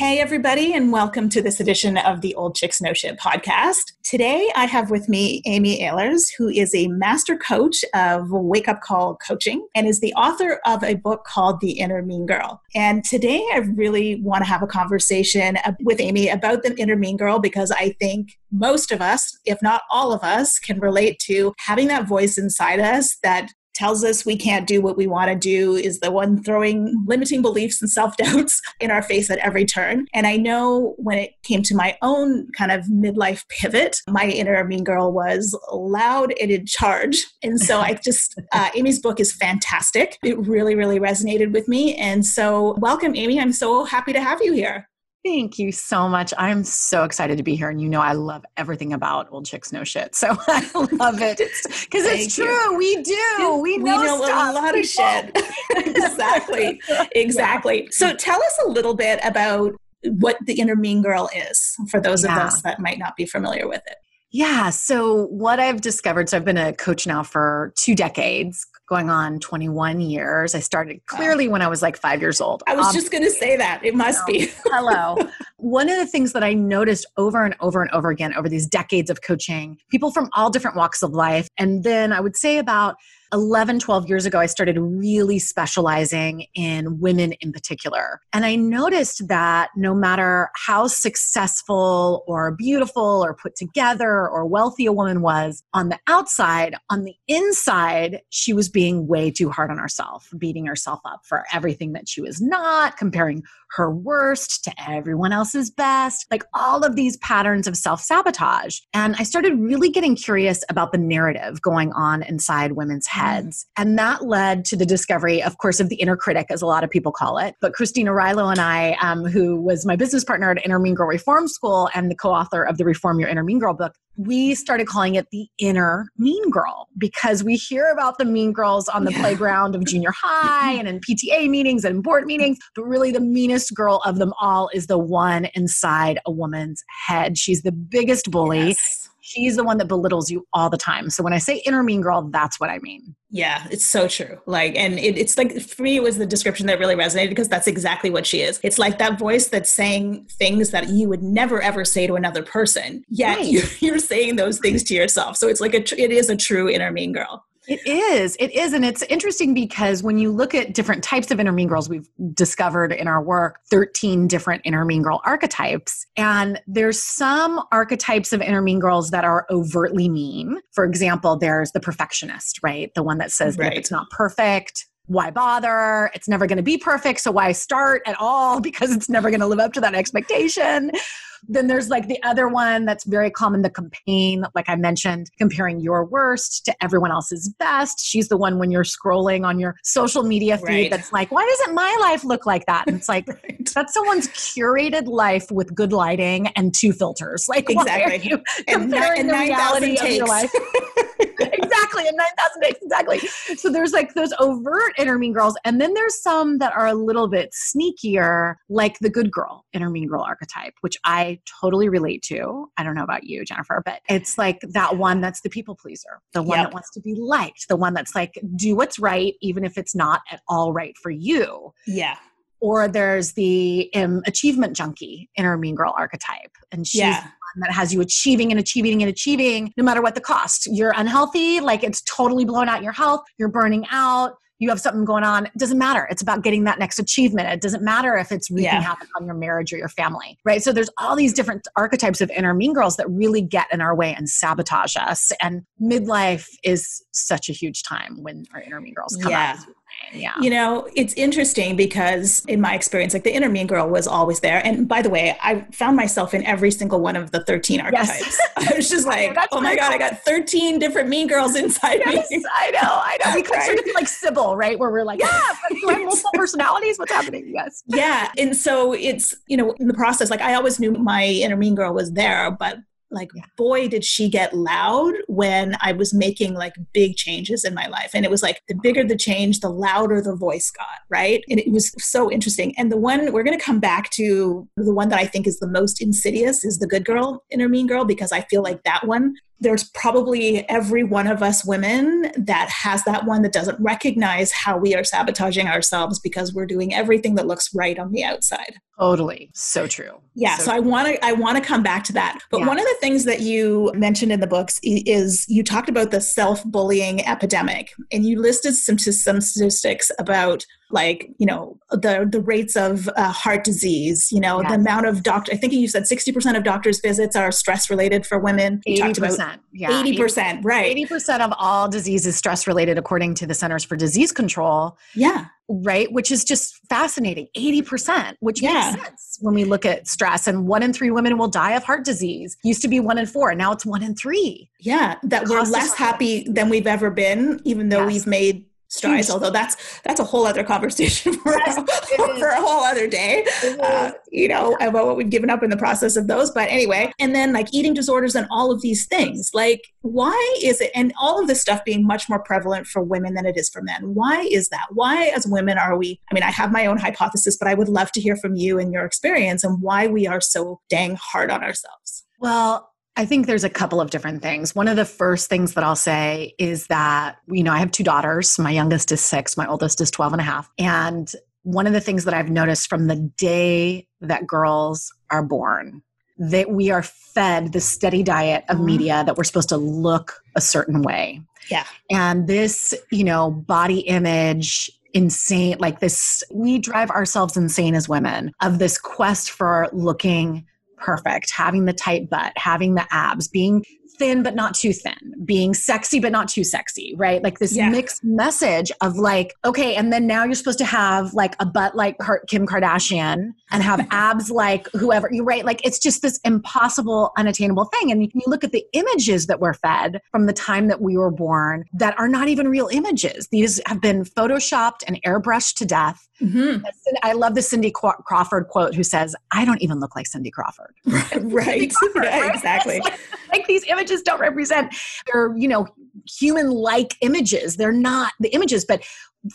Hey, everybody, and welcome to this edition of the Old Chicks Know Shit podcast. Today, I have with me Amy Ahlers, who is a master coach of wake up call coaching and is the author of a book called The Inner Mean Girl. And today, I really want to have a conversation with Amy about the inner mean girl because I think most of us, if not all of us, can relate to having that voice inside us that tells us we can't do what we want to do is the one throwing limiting beliefs and self doubts in our face at every turn. And I know when it came to my own kind of midlife pivot, my inner mean girl was loud and in charge. And so I just, uh, Amy's book is fantastic. It really, really resonated with me. And so, welcome, Amy. I'm so happy to have you here. Thank you so much. I'm so excited to be here. And you know, I love everything about Old Chicks Know Shit. So I love it. Because it's true. You. We do. We know, we know a lot of shit. exactly. Exactly. Yeah. So tell us a little bit about what the inner mean girl is for those yeah. of us that might not be familiar with it. Yeah. So, what I've discovered, so I've been a coach now for two decades, going on 21 years. I started clearly when I was like five years old. I was um, just going to say that. It must be. hello. One of the things that I noticed over and over and over again over these decades of coaching, people from all different walks of life. And then I would say about 11, 12 years ago, I started really specializing in women in particular. And I noticed that no matter how successful or beautiful or put together or wealthy a woman was on the outside, on the inside, she was being way too hard on herself, beating herself up for everything that she was not, comparing her worst to everyone else's best, like all of these patterns of self sabotage. And I started really getting curious about the narrative going on inside women's heads heads. And that led to the discovery, of course, of the inner critic, as a lot of people call it. But Christine Arylo and I, um, who was my business partner at Inner Mean Girl Reform School and the co author of the Reform Your Inner Mean Girl book, we started calling it the inner mean girl because we hear about the mean girls on the yeah. playground of junior high and in PTA meetings and board meetings, but really the meanest girl of them all is the one inside a woman's head. She's the biggest bully. Yes she's the one that belittles you all the time. So when I say inner mean girl, that's what I mean. Yeah, it's so true. Like, and it, it's like for me, it was the description that really resonated because that's exactly what she is. It's like that voice that's saying things that you would never ever say to another person, yet right. you're, you're saying those things to yourself. So it's like a, it is a true inner mean girl. It is. It is. And it's interesting because when you look at different types of girls, we've discovered in our work 13 different girl archetypes. And there's some archetypes of girls that are overtly mean. For example, there's the perfectionist, right? The one that says right. that if it's not perfect, why bother? It's never going to be perfect. So why start at all? Because it's never going to live up to that expectation. Then there's like the other one that's very common, the campaign, like I mentioned, comparing your worst to everyone else's best. She's the one when you're scrolling on your social media feed right. that's like, why doesn't my life look like that? And it's like, right. that's someone's curated life with good lighting and two filters. Like, exactly. comparing and, and the reality of your life? exactly. And 9,000 takes. Exactly. So there's like those overt inner mean girls. And then there's some that are a little bit sneakier, like the good girl inner mean girl archetype, which I totally relate to. I don't know about you, Jennifer, but it's like that one that's the people pleaser, the one yep. that wants to be liked, the one that's like, do what's right, even if it's not at all right for you. Yeah. Or there's the um, achievement junkie in inner mean girl archetype. And she's yeah that has you achieving and achieving and achieving no matter what the cost. You're unhealthy, like it's totally blown out your health, you're burning out, you have something going on it doesn't matter. It's about getting that next achievement. It doesn't matter if it's wreaking yeah. havoc on your marriage or your family right? So there's all these different archetypes of inner mean girls that really get in our way and sabotage us. And midlife is such a huge time when our inner mean girls come yeah. out Yeah. You know, it's interesting because in my experience, like the inner mean girl was always there. And by the way, I found myself in every single one of the 13 archetypes. Yes. I was just like, oh my God, cool. I got 13 different mean girls inside yes, me. I know, I know. We right? sort of like Sybil, right? Where we're like, yeah, ah, I have multiple personalities? What's happening? Yes. Yeah. And so it's, you know, in the process, like I always knew my inner mean girl was there, but like yeah. boy did she get loud when i was making like big changes in my life. And it was like the bigger the change the louder the voice got right? And it was so interesting. And the one we're going to come back to the one that i think is the most insidious is the good girl inner mean girl because i feel like that one there's probably every one of us women that has that one that doesn't recognize how we are sabotaging ourselves because we're doing everything that looks right on the outside. Totally. So true. Yeah, so, so I want to I want to come back to that. But yeah. one of the things that you mentioned in the books is you talked about the self-bullying epidemic and you listed some some statistics about like you know the the rates of uh, heart disease you know the amount of doctor i think you said 60% of doctors visits are stress related for women. 80% yeah. 80%, right. 80% of all diseases stress related according to the centers for disease control. Yeah. Right which is just fascinating. 80% which yeah. makes sense when we look at stress and one in three women will die of heart disease. Used to be one in four now it's one in three. Yeah that we're less happy than we've ever been even though yes. we've made strides although that's that's a whole other conversation for, a, for a whole other day uh, you know about what we've given up in the process of those but anyway and then like eating disorders and all of these things like why is it and all of this stuff being much more prevalent for women than it is for men why is that? Why as women are we i mean i have my own hypothesis but i would love to hear from you and your experience and why we are so dang hard on ourselves. Well I think there's a couple of different things. One of the first things that I'll say is that, you know, I have two daughters. My youngest is six, my oldest is 12 and a half. And one of the things that I've noticed from the day that girls are born, that we are fed the steady diet of mm-hmm. media that we're supposed to look a certain way. Yeah. And this, you know, body image insane like this we drive ourselves insane as women of this quest for looking perfect, having the tight butt, having the abs, being thin but not too thin, being sexy but not too sexy, right? Like this yeah. mixed message of like, okay, and then now you're supposed to have like a butt like Kim Kardashian and have abs like whoever you right. Like it's just this impossible, unattainable thing. And you look at the images that we're fed from the time that we were born that are not even real images. These have been photoshopped and airbrushed to death. Mm-hmm. I love the Cindy Crawford quote who says, I don't even look like Cindy Crawford. right. Crawford, yeah, right? Exactly. Like, these images don't represent, they're, you know, human like images. They're not the images, but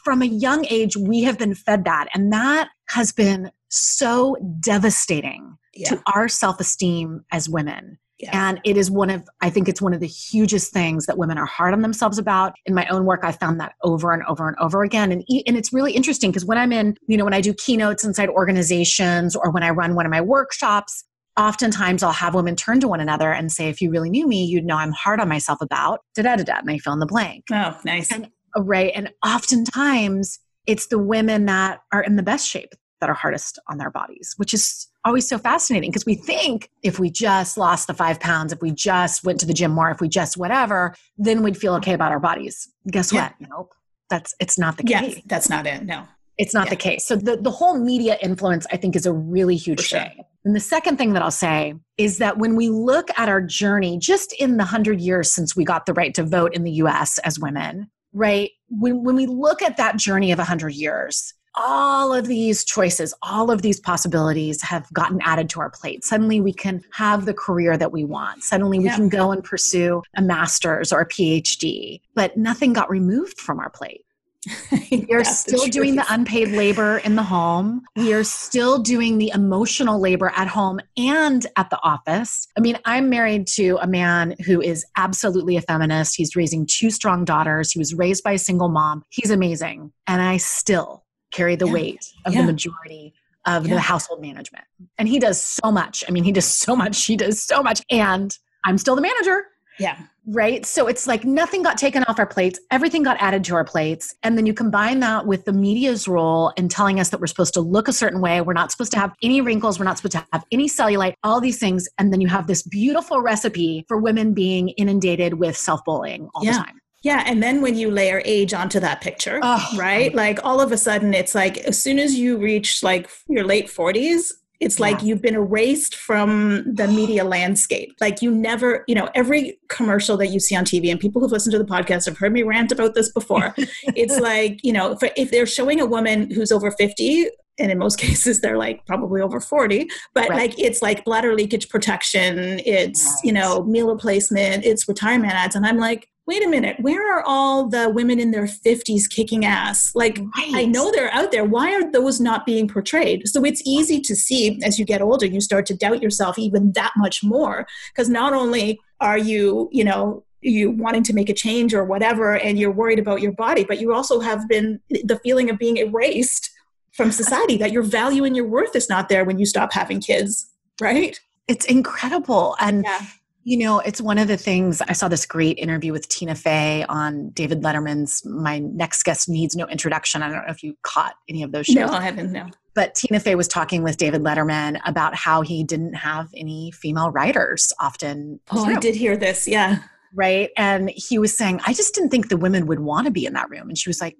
from a young age, we have been fed that. And that has been so devastating yeah. to our self esteem as women. Yeah. And it is one of, I think it's one of the hugest things that women are hard on themselves about. In my own work, I found that over and over and over again. And, and it's really interesting because when I'm in, you know, when I do keynotes inside organizations or when I run one of my workshops, oftentimes I'll have women turn to one another and say, if you really knew me, you'd know I'm hard on myself about da da da da. And I fill in the blank. Oh, nice. And, uh, right. And oftentimes it's the women that are in the best shape that are hardest on their bodies, which is always so fascinating because we think if we just lost the five pounds, if we just went to the gym more, if we just whatever, then we'd feel okay about our bodies. Guess yeah. what? Nope. That's it's not the case. that's not it. No. It's not yeah. the case. So the, the whole media influence, I think, is a really huge sure. thing. And the second thing that I'll say is that when we look at our journey, just in the hundred years since we got the right to vote in the US as women, right? When, when we look at that journey of 100 years, all of these choices, all of these possibilities have gotten added to our plate. Suddenly we can have the career that we want. Suddenly we yeah. can go and pursue a master's or a PhD, but nothing got removed from our plate. we are still the doing the unpaid labor in the home. We are still doing the emotional labor at home and at the office. I mean, I'm married to a man who is absolutely a feminist. He's raising two strong daughters. He was raised by a single mom. He's amazing. And I still carry the yeah. weight of yeah. the majority of yeah. the household management. And he does so much. I mean, he does so much. He does so much. And I'm still the manager. Yeah. Right. So it's like nothing got taken off our plates, everything got added to our plates. And then you combine that with the media's role in telling us that we're supposed to look a certain way. We're not supposed to have any wrinkles. We're not supposed to have any cellulite, all these things. And then you have this beautiful recipe for women being inundated with self bullying all yeah. the time. Yeah, and then when you layer age onto that picture, oh, right? Like all of a sudden it's like as soon as you reach like your late 40s, it's like yeah. you've been erased from the media landscape. Like you never, you know, every commercial that you see on TV, and people who've listened to the podcast have heard me rant about this before. it's like, you know, if, if, they're showing a woman who's over 50, and in most cases they're like probably over 40 but right. like it's like bladder leakage protection it's right. you know meal replacement it's retirement ads and i'm like wait a minute, where are all the women in their 50s kicking ass? Like, right. I know they're out there. Why are those not being portrayed? So it's easy to see as you get older, you start to doubt yourself even that much more. Because not only are you, you know, you wanting to make a change or whatever, and you're worried about your body, but you also have been the feeling of being erased from society that your value and your worth is not there when you stop having kids, right? It's incredible. And yeah you know, it's one of the things I saw this great interview with Tina Fey on David Letterman's My Next Guest Needs No Introduction. I don't know if you caught any of those shows. No, I haven't, no. But Tina Fey was talking with David Letterman about how he didn't have any female writers often. Oh, I did hear this, yeah. Right. And he was saying, I just didn't think the women would want to be in that room. And she was like,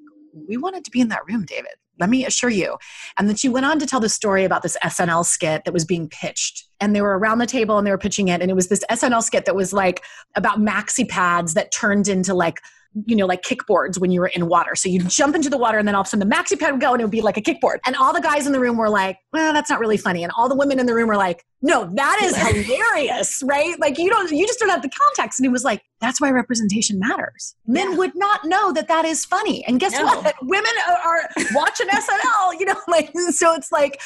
We wanted to be in that room, David. Let me assure you. And then she went on to tell the story about this SNL skit that was being pitched. And they were around the table and they were pitching it. And it was this SNL skit that was like about maxi pads that turned into like you know, like kickboards when you were in water. So you'd jump into the water and then all of a sudden the maxi pad would go and it would be like a kickboard. And all the guys in the room were like, well, that's not really funny. And all the women in the room were like, no, that is hilarious, right? Like you don't, you just don't have the context. And he was like, that's why representation matters. Men yeah. would not know that that is funny. And guess no. what? Women are watching SNL, you know, like, so it's like,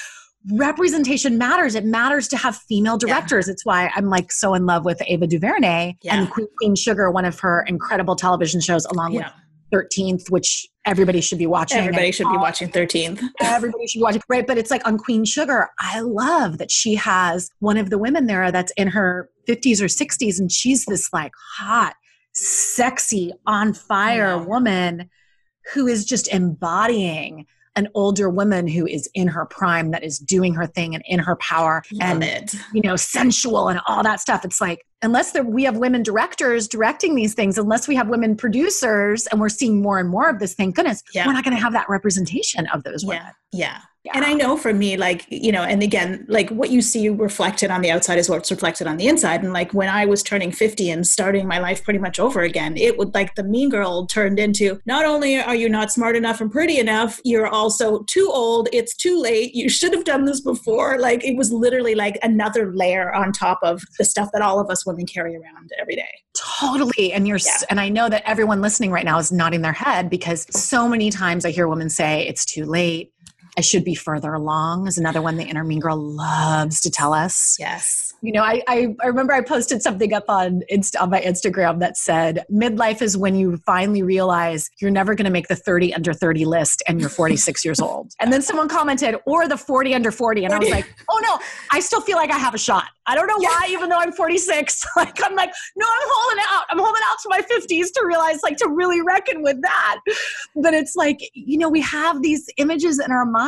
representation matters. It matters to have female directors. Yeah. It's why I'm like so in love with Ava DuVernay yeah. and Queen, Queen Sugar, one of her incredible television shows, along yeah. with 13th, which everybody should be watching. Everybody should be watching 13th. everybody should be watching. Right. But it's like on Queen Sugar, I love that she has one of the women there that's in her 50s or 60s, and she's this like hot, sexy, on fire woman who is just embodying an older woman who is in her prime that is doing her thing and in her power Love and it. you know sensual and all that stuff it's like unless there, we have women directors directing these things unless we have women producers and we're seeing more and more of this thank goodness yeah. we're not going to have that representation of those women yeah yeah yeah. And I know for me, like, you know, and again, like what you see reflected on the outside is what's reflected on the inside. And like when I was turning 50 and starting my life pretty much over again, it would like the mean girl turned into not only are you not smart enough and pretty enough, you're also too old, it's too late, you should have done this before. Like it was literally like another layer on top of the stuff that all of us women carry around every day. Totally. And you're, yeah. and I know that everyone listening right now is nodding their head because so many times I hear women say it's too late I should be further along is another one the inner mean girl loves to tell us. Yes you know, I, I, I, remember I posted something up on Insta, on my Instagram that said midlife is when you finally realize you're never going to make the 30 under 30 list and you're 46 years old. And then someone commented, or the 40 under 40. And I was like, oh no, I still feel like I have a shot. I don't know why, even though I'm 46. Like, I'm like, no, I'm holding out. I'm holding out to my 50s to realize, like, to really reckon with that. But it's like, you know, we have these images in our mind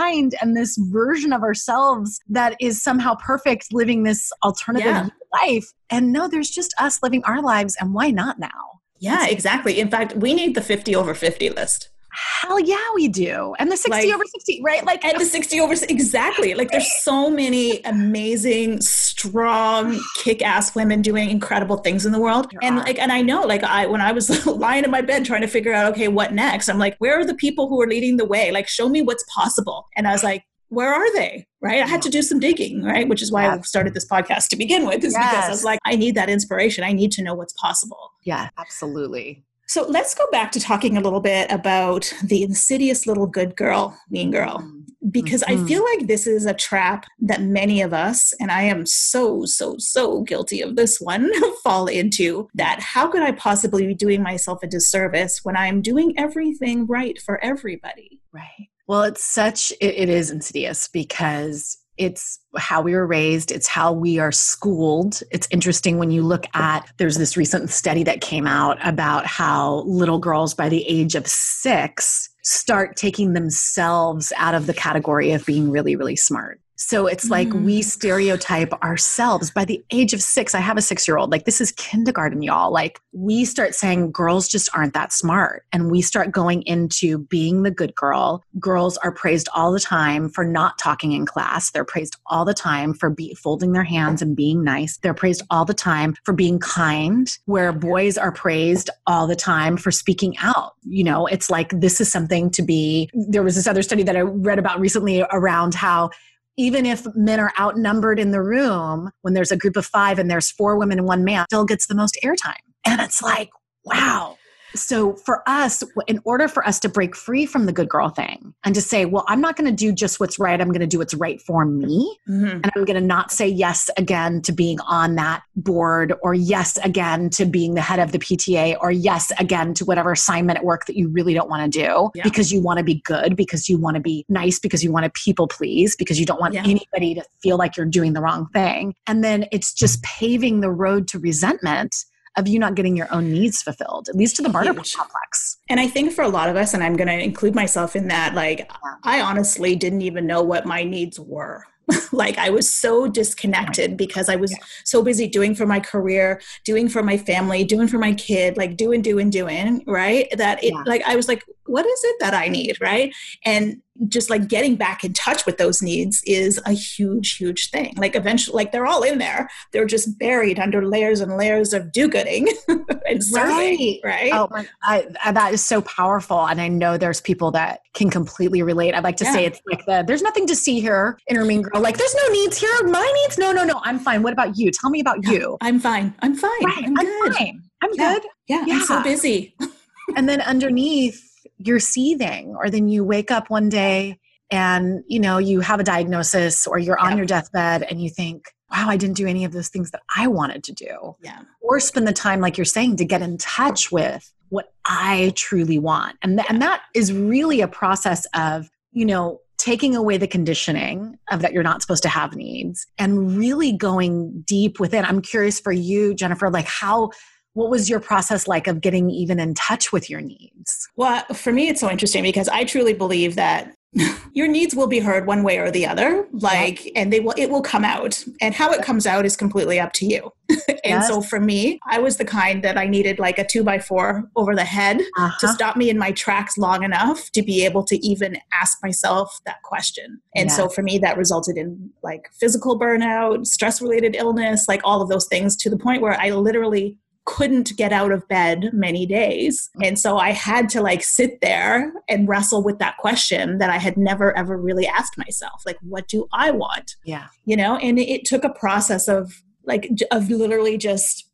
and this version of ourselves that is somehow perfect living this alternative alternative yeah. life. And no, there's just us living our lives. And why not now? Yeah, exactly. In fact, we need the 50 over 50 list. Hell yeah, we do. And the 60 like, over 60, right? Like and the 60 over exactly. Like there's so many amazing, strong, kick-ass women doing incredible things in the world. and like and I know like I when I was lying in my bed trying to figure out okay, what next? I'm like, where are the people who are leading the way? Like show me what's possible. And I was like, where are they? Right. I had to do some digging, right? Which is why yeah. I started this podcast to begin with, is yes. because I was like, I need that inspiration. I need to know what's possible. Yeah, absolutely. So let's go back to talking a little bit about the insidious little good girl, mean girl, mm-hmm. because mm-hmm. I feel like this is a trap that many of us, and I am so, so, so guilty of this one, fall into that how could I possibly be doing myself a disservice when I'm doing everything right for everybody? Right. Well, it's such, it, it is insidious because it's how we were raised. It's how we are schooled. It's interesting when you look at there's this recent study that came out about how little girls by the age of six start taking themselves out of the category of being really really smart So it's like Mm. we stereotype ourselves by the age of six. I have a six year old. Like, this is kindergarten, y'all. Like, we start saying girls just aren't that smart. And we start going into being the good girl. Girls are praised all the time for not talking in class. They're praised all the time for be, folding their hands and being nice. They're praised all the time for being kind, where boys are praised all the time for speaking out. You know, it's like this is something to be. There was this other study that I read about recently around how even if men are outnumbered in the room, when there's a group of five and there's four women and one man, still gets the most airtime. And it's like, wow. So for us, in order for us to break free from the good girl thing and to say, well, I'm not going to do just what's right, I'm going to do what's right for me. Mhm. And I'm going to not say yes again to being on that board or yes again to being the head of the PTA or yes again to whatever assignment at work that you really don't want to do Yeah. because you want to be good, because you want to be nice, because you want to people please, because you don't want Yeah. anybody to feel like you're doing the wrong thing. And then it's just paving the road to resentment of you not getting your own needs fulfilled. It leads to the barter Huge. complex. And I think for a lot of us, and I'm going to include myself in that, like, I honestly didn't even know what my needs were. like, I was so disconnected because I was Yeah. so busy doing for my career, doing for my family, doing for my kid, like doing, doing, doing, right? That it, Yeah. like, I was like, what is it that I mm-hmm. need, right? And just like getting back in touch with those needs is a huge, huge thing. Like, eventually, like, they're all in there, they're just buried under layers and layers of do gooding and serving, right? Oh, my, I, that is so powerful. And I know there's people that can completely relate. I'd like to say it's like the there's nothing to see here, inner mean girl. Like, there's no needs here. My needs? No, no, no. I'm fine. What about you? Tell me about you. I'm fine. I'm fine. Right. I'm I'm, good. fine. I'm Yeah. good. Yeah, I'm so busy. and then underneath you're seething or then you wake up one day and you know you have a diagnosis or you're on your deathbed and you think wow i didn't do any of those things that i wanted to do. Yeah. or spend the time like you're saying to get in touch with what i truly want. And, th- and that is really a process of you know taking away the conditioning of that you're not supposed to have needs and really going deep within. I'm curious for you jennifer like how what was your process like of getting even in touch with your needs Well, for me, it's so interesting because I truly believe that your needs will be heard one way or the other like and they will it will come out and how it comes out is completely up to you and Yes. so for me i was the kind that i needed like a two by four over the head to Uh-huh. stop me in my tracks long enough to be able to even ask myself that question. And so for me, that resulted in like physical burnout, stress related illness, like all of those things to the point where I literally couldn't get out of bed many days. Mm-hmm. And so I had to like sit there and wrestle with that question that I had never ever really asked myself. Like, what do I want? yeah you know and it took a process of like of literally just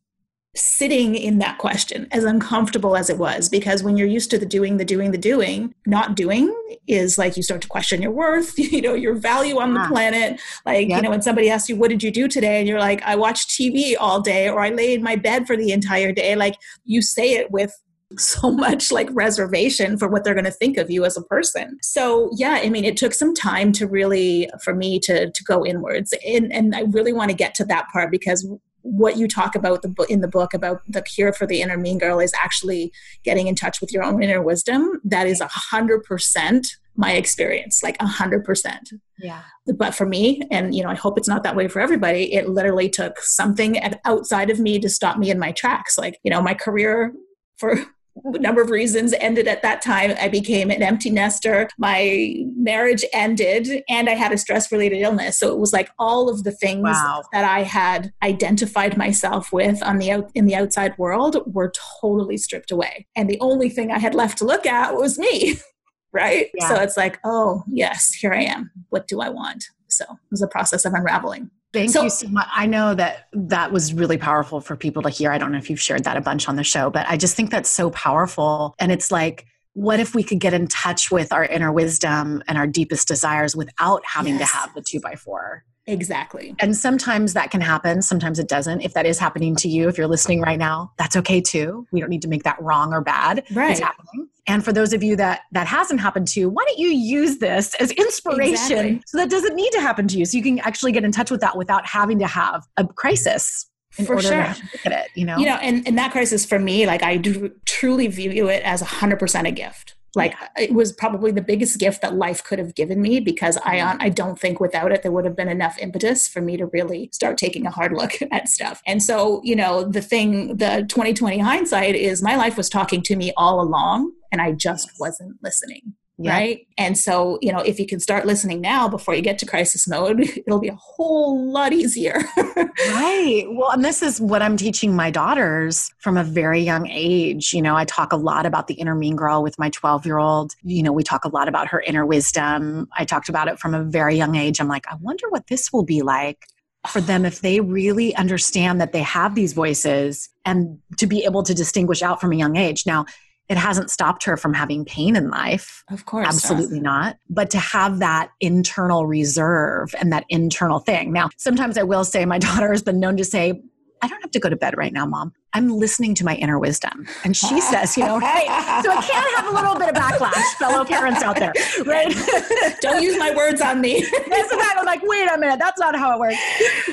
sitting in that question as uncomfortable as it was because when you're used to the doing the doing the doing not doing is like you start to question your worth you know your value on the Ah. planet like Yep. you know when somebody asks you what did you do today and you're like i watched tv all day or i lay in my bed for the entire day like you say it with so much like reservation for what they're going to think of you as a person. So yeah, I mean, it took some time to really for me to to go inwards, and and I really want to get to that part because what you talk about the book in the book about the cure for the inner mean girl is actually getting in touch with your own inner wisdom. That is a hundred percent my experience, like a hundred percent. Yeah. But for me and you know i hope it's not that way for everybody it literally took something outside of me to stop me in my tracks. Like you know my career for number of reasons ended at that time. I became an empty nester. My marriage ended and i had a stress related illness. So it was like all of the things Wow. that i had identified myself with on the out in the outside world were totally stripped away. And the only thing i had left to look at was me right? Yeah. so it's like oh yes here i am. What do i want? So it was a process of unraveling Thank So- you so much. I know that that was really powerful for people to hear. I don't know if you've shared that a bunch on the show, but I just think that's so powerful. And it's like, what if we could get in touch with our inner wisdom and our deepest desires without having Yes. to have the two by four? exactly And sometimes that can happen, sometimes it doesn't. If that is happening to you, if you're listening right now, that's okay too. We don't need to make that wrong or bad. Right. It's happening. And for those of you that that hasn't happened to, why don't you use this as inspiration Exactly. so that doesn't need to happen to you? So you can actually get in touch with that without having to have a crisis in For order sure. to look at it, you know? you know and, and that crisis for me like i do truly view it as 100% a gift like it was probably the biggest gift that life could have given me because I Mm-hmm. I don't think without it there would have been enough impetus for me to really start taking a hard look at stuff. And so, you know, the thing the 2020 hindsight is my life was talking to me all along and I just wasn't listening. Yeah. Right. And so, you know, if you can start listening now before you get to crisis mode, it'll be a whole lot easier. Right. Well, and this is what I'm teaching my daughters from a very young age. You know, I talk a lot about the inner mean girl with my 12 year old. You know, we talk a lot about her inner wisdom. I talked about it from a very young age. I'm like, I wonder what this will be like for them if they really understand that they have these voices and to be able to distinguish out from a young age. Now, it hasn't stopped her from having pain in life. Of course. Absolutely not. But to have that internal reserve and that internal thing. Now, sometimes I will say my daughter has been known to say, I don't have to go to bed right now, mom. I'm listening to my inner wisdom. And she says, you know, hey, so it can have a little bit of backlash, fellow parents out there, right? Don't use my words on me. That's about I'm like, wait a minute, that's not how it works.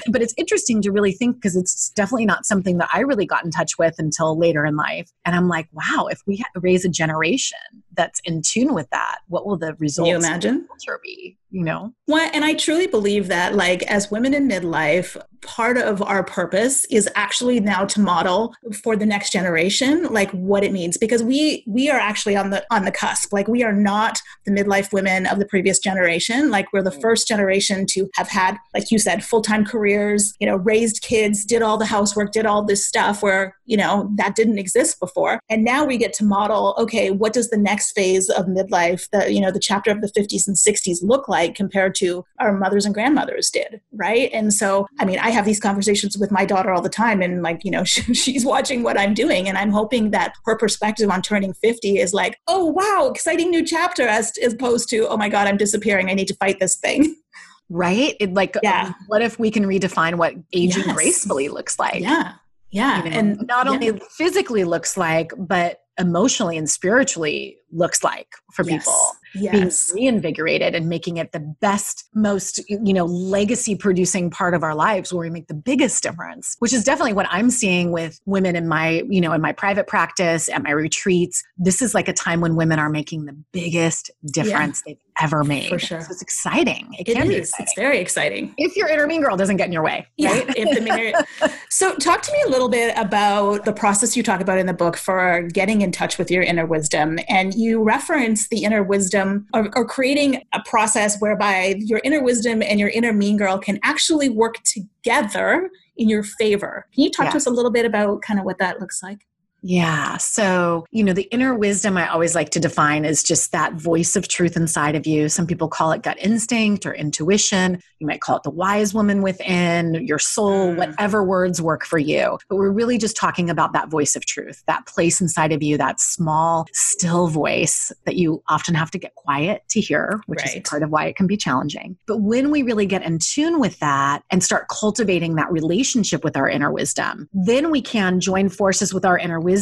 But it's interesting to really think because it's definitely not something that I really got in touch with until later in life. And I'm like, wow, if we raise a generation that's in tune with that, what will the Can results you of imagine? culture be? You know? Well, and I truly believe that, like, as women in midlife, part of our purpose is actually now to model for the next generation, like what it means, because we we are actually on the on the cusp. Like, we are not the midlife women of the previous generation. Like, we're the mm. first generation to have had, like you said, full time careers. You know, raised kids, did all the housework, did all this stuff where you know that didn't exist before, and now we get to model. Okay, what does the next phase of midlife, that you know the chapter of the 50s and 60s look like? compared to our mothers and grandmothers did right and so i mean i have these conversations with my daughter all the time and like you know she's watching what i'm doing and i'm hoping that her perspective on turning 50 is like oh wow exciting new chapter as, as opposed to oh my god i'm disappearing i need to fight this thing Right? It, like, Yeah. um, what if we can redefine what aging Yes. gracefully looks like? yeah yeah You know, and not yeah. only physically looks like, but emotionally and spiritually looks like for Yes. people. yes being reinvigorated and making it the best most you know legacy producing part of our lives where we make the biggest difference which is definitely what i'm seeing with women in my you know in my private practice at my retreats this is like a time when women are making the biggest difference they've ever made For sure. so it's exciting it, it can be exciting. it's very exciting if your inner mean girl doesn't get in your way Yeah, right if the mirror. so, talk to me a little bit about the process you talk about in the book for getting in touch with your inner wisdom. And you reference the inner wisdom or, or creating a process whereby your inner wisdom and your inner mean girl can actually work together in your favor. Can you talk Yeah. to us a little bit about kind of what that looks like? Yeah. So, you know, the inner wisdom I always like to define is just that voice of truth inside of you. Some people call it gut instinct or intuition. You might call it the wise woman within, your soul, Mm. whatever words work for you. But we're really just talking about that voice of truth, that place inside of you, that small, still voice that you often have to get quiet to hear, which Right. is part of why it can be challenging. But when we really get in tune with that and start cultivating that relationship with our inner wisdom, then we can join forces with our inner wisdom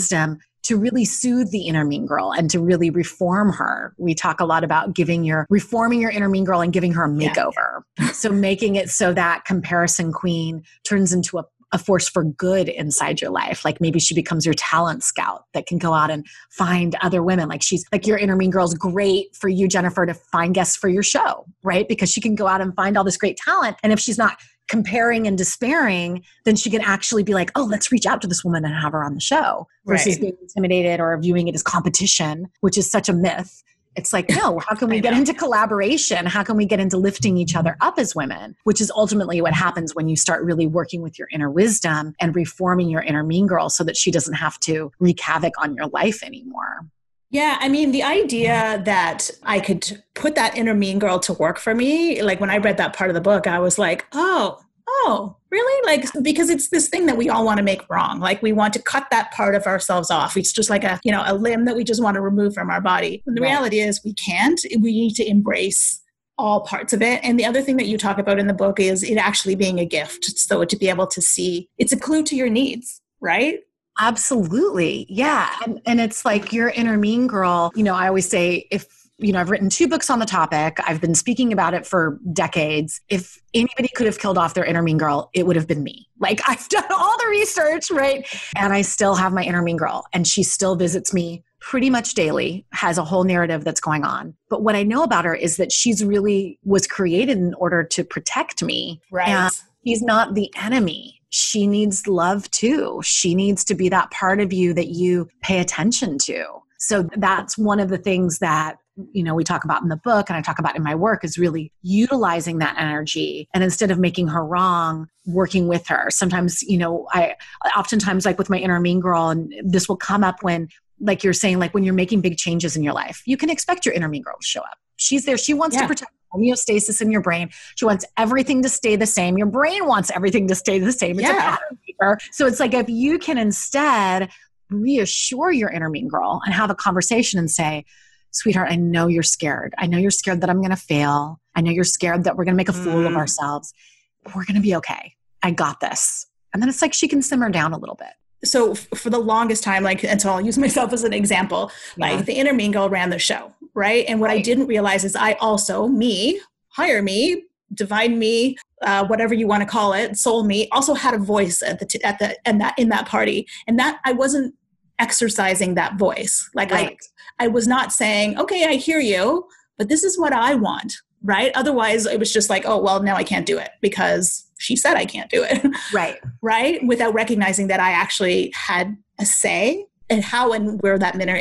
to really soothe the inner mean girl and to really reform her. We talk a lot about giving your reforming your inner mean girl and giving her a Yeah. makeover. so making it so that comparison queen turns into a a force for good inside your life. Like maybe she becomes your talent scout that can go out and find other women. Like she's like your inner mean girl's great for you, Jennifer, to find guests for your show, right? Because she can go out and find all this great talent. And if she's not comparing and despairing, then she can actually be like, oh, let's reach out to this woman and have her on the show versus Right. being intimidated or viewing it as competition, which is such a myth. It's like, no, how can we get know. into collaboration? How can we get into lifting each other up as women? Which is ultimately what happens when you start really working with your inner wisdom and reforming your inner mean girl so that she doesn't have to wreak havoc on your life anymore. Yeah, I mean, the idea mm-hmm. that I could put that inner mean girl to work for me, like when I read that part of the book, I was like, oh, oh, really? Like, because it's this thing that we all want to make wrong. Like, we want to cut that part of ourselves off. It's just like a, you know, a limb that we just want to remove from our body. And the Right. reality is, we can't. We need to embrace all parts of it. And the other thing that you talk about in the book is it actually being a gift. So to be able to see, it's a clue to your needs, right? Absolutely. Yeah. And, and it's like your inner mean girl, you know, I always say if you know, I've written two books on the topic. I've been speaking about it for decades. If anybody could have killed off their inner mean girl, it would have been me. Like I've done all the research, right? And I still have my inner mean girl, and she still visits me pretty much daily, has a whole narrative that's going on. But what I know about her is that she's really was created in order to protect me. Right. And he's not the enemy. She needs love too. She needs to be that part of you that you pay attention to. So that's one of the things that you know we talk about in the book and i talk about in my work is really utilizing that energy and instead of making her wrong working with her sometimes you know i oftentimes like with my inner mean girl and this will come up when like you're saying like when you're making big changes in your life you can expect your inner mean girl to show up she's there she wants yeah. to protect homeostasis in your brain she wants everything to stay the same your brain wants everything to stay the same it's yeah. a pattern so it's like if you can instead reassure your inner mean girl and have a conversation and say, sweetheart, I know you're scared. I know you're scared that I'm going to fail. I know you're scared that we're going to make a fool mm. of ourselves. We're going to be okay. I got this. And then it's like she can simmer down a little bit. So f- for the longest time, like, and so I'll use myself as an example, yeah. like the inner mean girl ran the show, right? And what right. I didn't realize is I also, me, higher me, divine me, uh, whatever you want to call it, soul me, also had a voice at the t- at the and that in that party, and that I wasn't exercising that voice. Like right. I, I was not saying, okay, I hear you, but this is what I want, right? Otherwise, it was just like, oh, well, now I can't do it because she said I can't do it. Right. right. Without recognizing that I actually had a say and how and where that inner,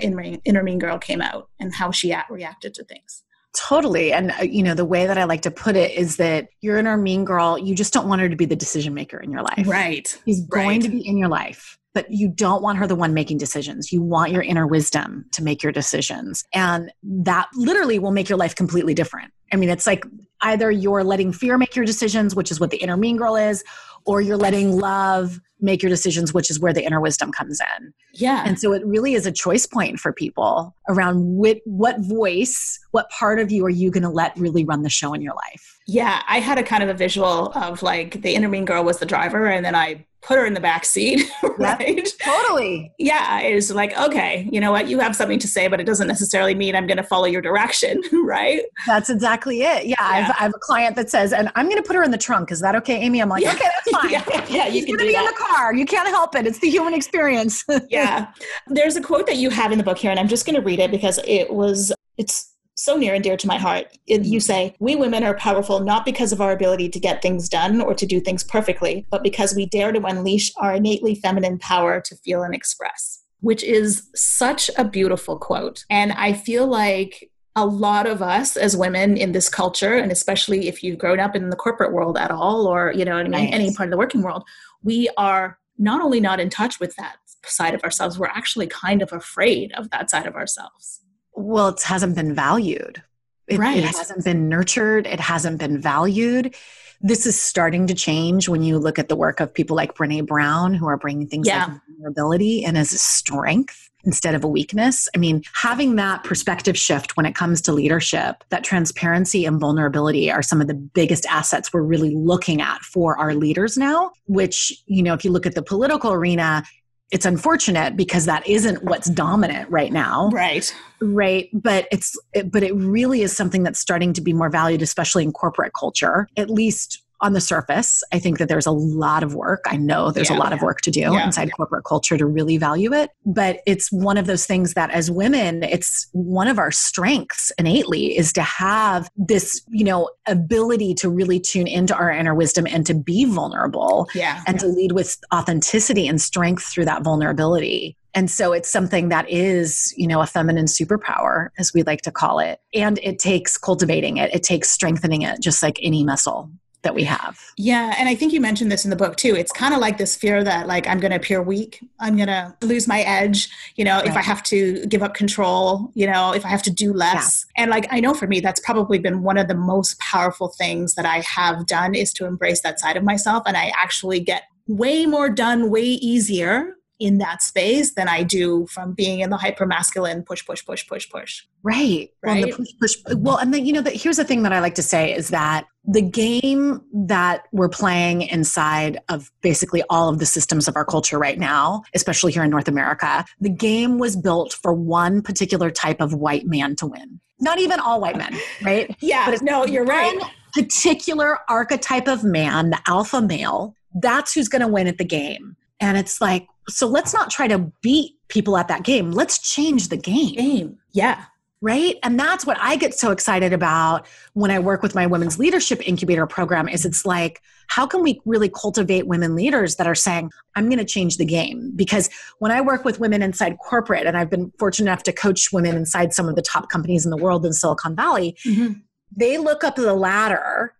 inner mean girl came out and how she reacted to things. Totally. And, uh, you know, the way that I like to put it is that your inner mean girl, you just don't want her to be the decision maker in your life. Right. She's going right. to be in your life but you don't want her the one making decisions. You want your inner wisdom to make your decisions. And that literally will make your life completely different. I mean, it's like either you're letting fear make your decisions, which is what the inner mean girl is, or you're letting love make your decisions, which is where the inner wisdom comes in. Yeah. And so it really is a choice point for people around what, what voice, what part of you are you going to let really run the show in your life? Yeah. I had a kind of a visual of like the inner mean girl was the driver, and then I put her in the back seat, right? Yep, totally. Yeah, it's like, okay, you know what? You have something to say, but it doesn't necessarily mean I'm going to follow your direction, right? That's exactly it. Yeah, yeah. I've, I have a client that says, and I'm going to put her in the trunk. Is that okay, Amy? I'm like, yeah. okay, that's fine. yeah, yeah you can be that. in the car. You can't help it. It's the human experience. yeah. There's a quote that you have in the book here, and I'm just going to read it because it was, it's so near and dear to my heart. You mm-hmm. say, We women are powerful not because of our ability to get things done or to do things perfectly, but because we dare to unleash our innately feminine power to feel and express, which is such a beautiful quote. And I feel like a lot of us as women in this culture, and especially if you've grown up in the corporate world at all, or, you know, in nice. any part of the working world, we are not only not in touch with that side of ourselves, we're actually kind of afraid of that side of ourselves. Well, it hasn't been valued. It, right. it hasn't been nurtured. It hasn't been valued. This is starting to change when you look at the work of people like Brene Brown, who are bringing things yeah. like vulnerability and as a strength instead of a weakness. I mean, having that perspective shift when it comes to leadership, that transparency and vulnerability are some of the biggest assets we're really looking at for our leaders now, which, you know, if you look at the political arena, it's unfortunate because that isn't what's dominant right now. Right. Right? But it's it, but it really is something that's starting to be more valued especially in corporate culture at least on the surface, I think that there's a lot of work. I know there's yeah, a lot yeah. of work to do yeah, inside corporate culture to really value it. But it's one of those things that as women, it's one of our strengths innately is to have this, you know, ability to really tune into our inner wisdom and to be vulnerable yeah, and to lead with authenticity and strength through that vulnerability. And so it's something that is, you know, a feminine superpower, as we like to call it. And it takes cultivating it, it takes strengthening it, just like any muscle that we have. Yeah, and I think you mentioned this in the book too. It's kind of like this fear that like I'm going to appear weak, I'm going to lose my edge, you know, right. if I have to give up control, you know, if I have to do less. Yeah. And like I know for me that's probably been one of the most powerful things that I have done is to embrace that side of myself and I actually get way more done way easier in that space than I do from being in the hyper masculine push, push, push, push, push. Right. Right. Well, push, push, well, and then, you know, that here's the thing that I like to say is that the game that we're playing inside of basically all of the systems of our culture right now, especially here in North America, the game was built for one particular type of white man to win. not even all white men, right? Yeah, but no, you're right. Particular archetype of man, the alpha male, that's who's going to win at the game. And it's like, so let's not try to beat people at that game. Let's change the game. Game. Yeah. Right. And that's what I get so excited about when I work with my women's leadership incubator program is it's like, how can we really cultivate women leaders that are saying, I'm going to change the game? Because when I work with women inside corporate, and I've been fortunate enough to coach women inside some of the top companies in the world in Silicon Valley, mm-hmm. they look up the ladder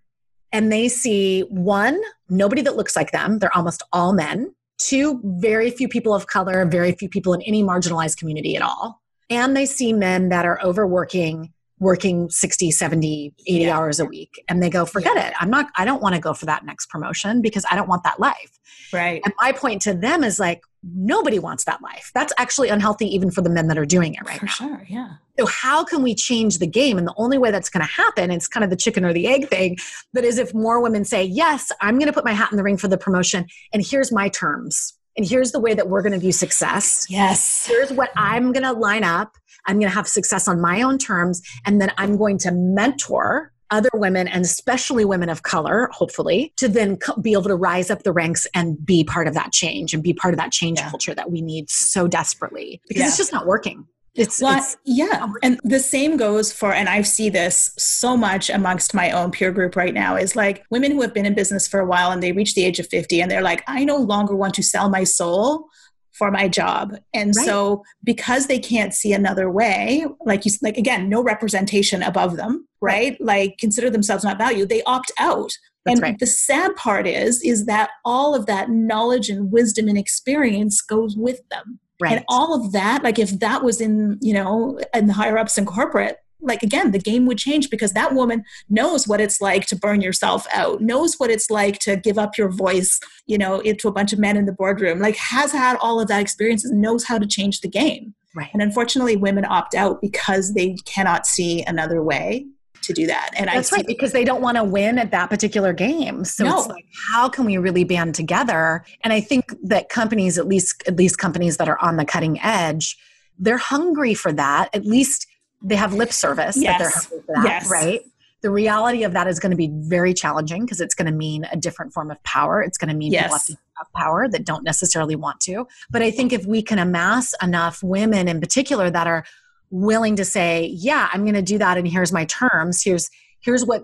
and they see one, nobody that looks like them. They're almost all men. Two, very few people of color, very few people in any marginalized community at all. And they see men that are overworking working 60 70 80 yeah. hours a week. And they go forget yeah. it. I'm not i don't want to go for that next promotion because i don't want that life. Right. And my point to them is like nobody wants that life. That's actually unhealthy even for the men that are doing it right for now. sure yeah. So how can we change the game? And the only way that's going to happen it's kind of the chicken or the egg thing that is if more women say yes i'm going to put my hat in the ring for the promotion and here's my terms and here's the way that we're going to view success yes here's what i'm going to line up I'm going to have success on my own terms. And then I'm going to mentor other women and especially women of color, hopefully, to then be able to rise up the ranks and be part of that change and be part of that change yeah. culture that we need so desperately because yeah. it's just not working. It's, well, it's yeah. And the same goes for, and I see this so much amongst my own peer group right now is like women who have been in business for a while and they reach the age of 50 and they're like, I no longer want to sell my soul for my job and right. so because they can't see another way like you like again no representation above them right, right. like consider themselves not valued they opt out That's and right. the sad part is is that all of that knowledge and wisdom and experience goes with them Right. And all of that, like if that was in, you know, in the higher ups in corporate, like again the game would change because that woman knows what it's like to burn yourself out knows what it's like to give up your voice you know into a bunch of men in the boardroom like has had all of that experience and knows how to change the game. Right. And unfortunately women opt out because they cannot see another way to do that and that's right because they don't want to win at that particular game so no. it's like how can we really band together and i think that companies at least at least companies that are on the cutting edge they're hungry for that at least they have lip service yes. that they're hungry for that, yes. right? The reality of that is going to be very challenging because it's going to mean a different form of power. It's going to mean yes. people have power that don't necessarily want to. But I think if we can amass enough women in particular that are willing to say, "Yeah, I'm going to do that and here's my terms. Here's here's what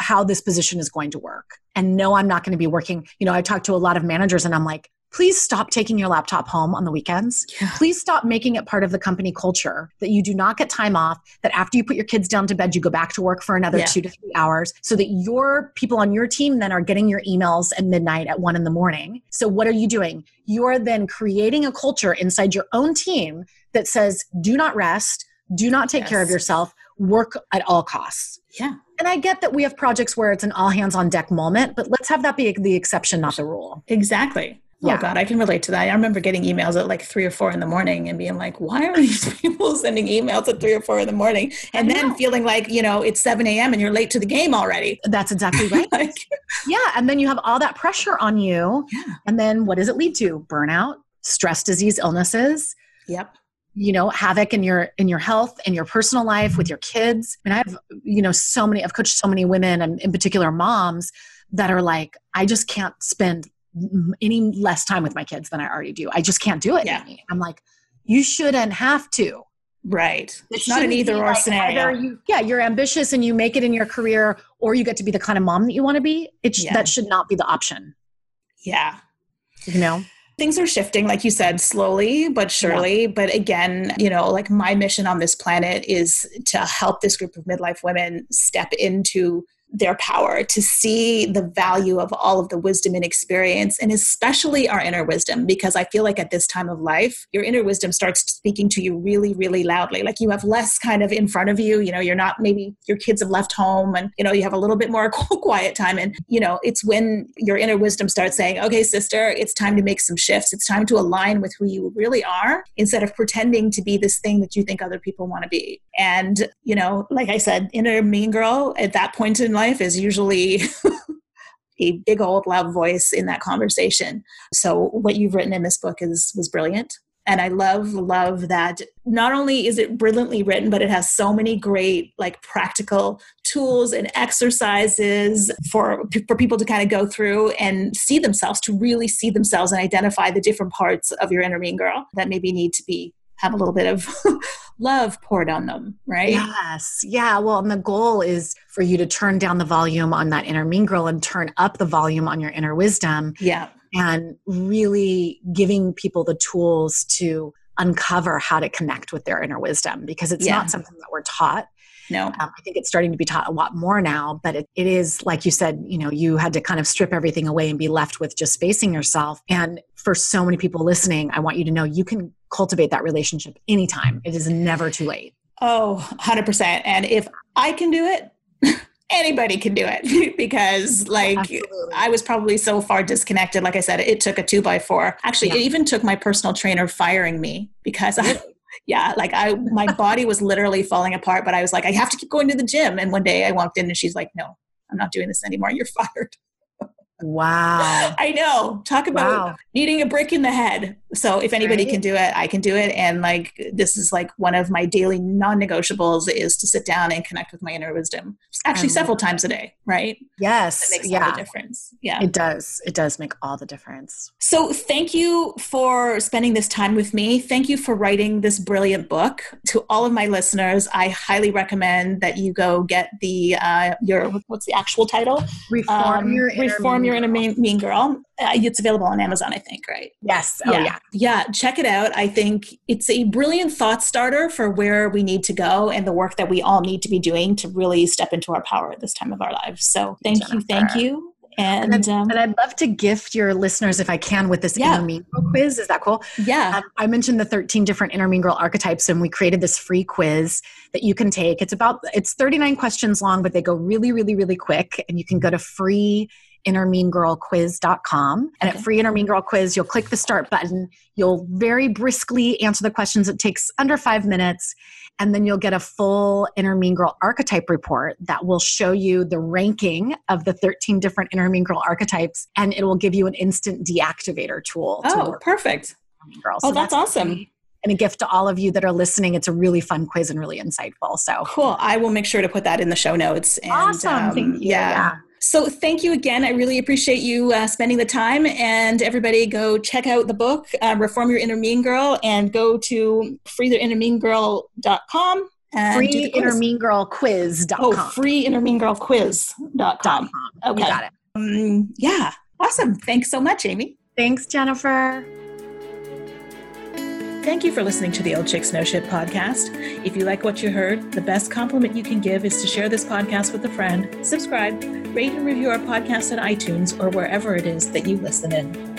how this position is going to work." And no, I'm not going to be working. You know, I talk to a lot of managers and I'm like, please stop taking your laptop home on the weekends. Yeah. Please stop making it part of the company culture that you do not get time off, that after you put your kids down to bed, you go back to work for another yeah. two to three hours so that your people on your team then are getting your emails at midnight at one in the morning. So, what are you doing? You're then creating a culture inside your own team that says, do not rest, do not take yes. care of yourself, work at all costs. Yeah. And I get that we have projects where it's an all hands on deck moment, but let's have that be the exception, not the rule. Exactly. Oh. God, I can relate to that. I remember getting emails at like three or four in the morning and being like, why are these people sending emails at three or four in the morning? And then feeling like, you know, it's 7 a.m. and you're late to the game already. That's exactly right. like, yeah. And then you have all that pressure on you. Yeah. And then what does it lead to? Burnout, stress disease illnesses. Yep you know havoc in your in your health and your personal life with your kids i and i've you know so many i've coached so many women and in particular moms that are like i just can't spend any less time with my kids than I already do. I just can't do it. Yeah. I'm like, you shouldn't have to. Right. It's not an either or like scenario. You, yeah, you're ambitious and you make it in your career, or you get to be the kind of mom that you want to be. It yeah. that should not be the option. Yeah. You know things are shifting like you said slowly but surely yeah. but again you know like my mission on this planet is to help this group of midlife women step into their power, to see the value of all of the wisdom and experience, and especially our inner wisdom, because I feel like at this time of life, your inner wisdom starts speaking to you really, really loudly. Like you have less kind of in front of you, you know, you're not maybe your kids have left home and, you know, you have a little bit more quiet time. And, you know, it's when your inner wisdom starts saying, okay, sister, it's time to make some shifts. It's time to align with who you really are instead of pretending to be this thing that you think other people want to be. And, you know, like I said, inner mean girl at that point in life is usually a big old loud voice in that conversation. So what you've written in this book is was brilliant. And I love, love that not only is it brilliantly written, but it has so many great, like, practical tools and exercises for, for people to kind of go through and see themselves, to really see themselves and identify the different parts of your inner mean girl that maybe need to be have a little bit of love poured on them, right? Yes. Yeah. Well, and the goal is for you to turn down the volume on that inner mean girl and turn up the volume on your inner wisdom. Yeah. And really giving people the tools to uncover how to connect with their inner wisdom because it's yeah. not something that we're taught. No. Um, I think it's starting to be taught a lot more now, but it, it is, like you said, you know, you had to kind of strip everything away and be left with just facing yourself. And for so many people listening, I want you to know you can cultivate that relationship anytime. It is never too late. Oh, 100%. And if I can do it, anybody can do it because like Absolutely. i was probably so far disconnected like i said it took a two by four actually yeah. it even took my personal trainer firing me because i yeah like i my body was literally falling apart but i was like i have to keep going to the gym and one day i walked in and she's like no i'm not doing this anymore you're fired Wow. I know. Talk about wow. needing a brick in the head. So if anybody right. can do it, I can do it. And like this is like one of my daily non-negotiables is to sit down and connect with my inner wisdom. Actually several times a day, right? Yes. It makes yeah. all the difference. Yeah. It does. It does make all the difference. So thank you for spending this time with me. Thank you for writing this brilliant book. To all of my listeners, I highly recommend that you go get the uh your what's the actual title? Reform um, your Reform you're in a mean, mean girl. Uh, it's available on Amazon, I think, right? Yes. Oh, yeah. yeah. Yeah. Check it out. I think it's a brilliant thought starter for where we need to go and the work that we all need to be doing to really step into our power at this time of our lives. So thank Jennifer. you. Thank you. And, and, um, and, I'd love to gift your listeners, if I can, with this yeah. inner mean girl quiz. Is that cool? Yeah. Um, I mentioned the 13 different inner mean girl archetypes, and we created this free quiz that you can take. It's about it's 39 questions long, but they go really, really, really quick. And you can go to free innermeangirlquiz.com. And okay. at Free Inner Mean Girl Quiz, you'll click the start button. You'll very briskly answer the questions. It takes under five minutes. And then you'll get a full Inner Mean Girl archetype report that will show you the ranking of the 13 different Inner Mean Girl archetypes. And it will give you an instant deactivator tool. Oh, perfect. Girl. So oh, that's, that's awesome and a gift to all of you that are listening. It's a really fun quiz and really insightful. So cool. I will make sure to put that in the show notes. And, awesome. Um, yeah. yeah. So thank you again. I really appreciate you uh, spending the time. And everybody go check out the book, uh, Reform Your Inner Mean Girl, and go to freetheinnermeangirl.com. Free Inner Mean Girl Quiz.com. Oh, free Inner Mean Girl Quiz.com. Okay. You got it. Um, yeah. Awesome. Thanks so much, Amy. Thanks, Jennifer. Thank you for listening to the Old Chicks No Shit podcast. If you like what you heard, the best compliment you can give is to share this podcast with a friend, subscribe, rate and review our podcast at iTunes or wherever it is that you listen in.